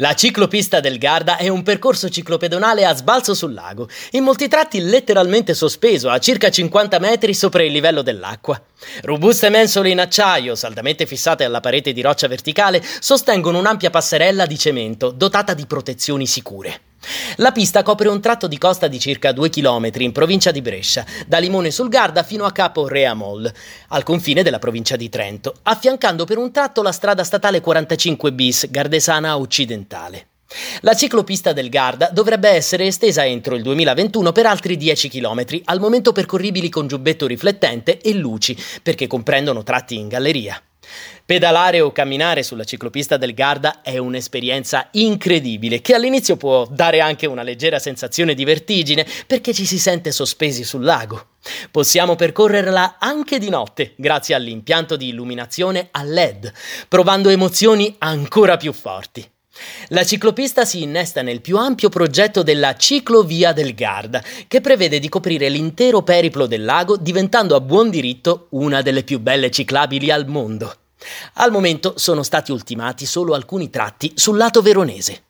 La ciclopista del Garda è un percorso ciclopedonale a sbalzo sul lago, in molti tratti letteralmente sospeso a circa 50 metri sopra il livello dell'acqua. Robuste mensole in acciaio, saldamente fissate alla parete di roccia verticale, sostengono un'ampia passerella di cemento dotata di protezioni sicure. La pista copre un tratto di costa di circa 2 km in provincia di Brescia, da Limone sul Garda fino a Capo Reamol, al confine della provincia di Trento, affiancando per un tratto la strada statale 45 bis Gardesana Occidentale. La ciclopista del Garda dovrebbe essere estesa entro il 2021 per altri 10 km, al momento percorribili con giubbetto riflettente e luci, perché comprendono tratti in galleria. Pedalare o camminare sulla ciclopista del Garda è un'esperienza incredibile che all'inizio può dare anche una leggera sensazione di vertigine perché ci si sente sospesi sul lago. Possiamo percorrerla anche di notte grazie all'impianto di illuminazione a LED, provando emozioni ancora più forti. La ciclopista si innesta nel più ampio progetto della Ciclovia del Garda, che prevede di coprire l'intero periplo del lago diventando a buon diritto una delle più belle ciclabili al mondo. Al momento sono stati ultimati solo alcuni tratti sul lato veronese.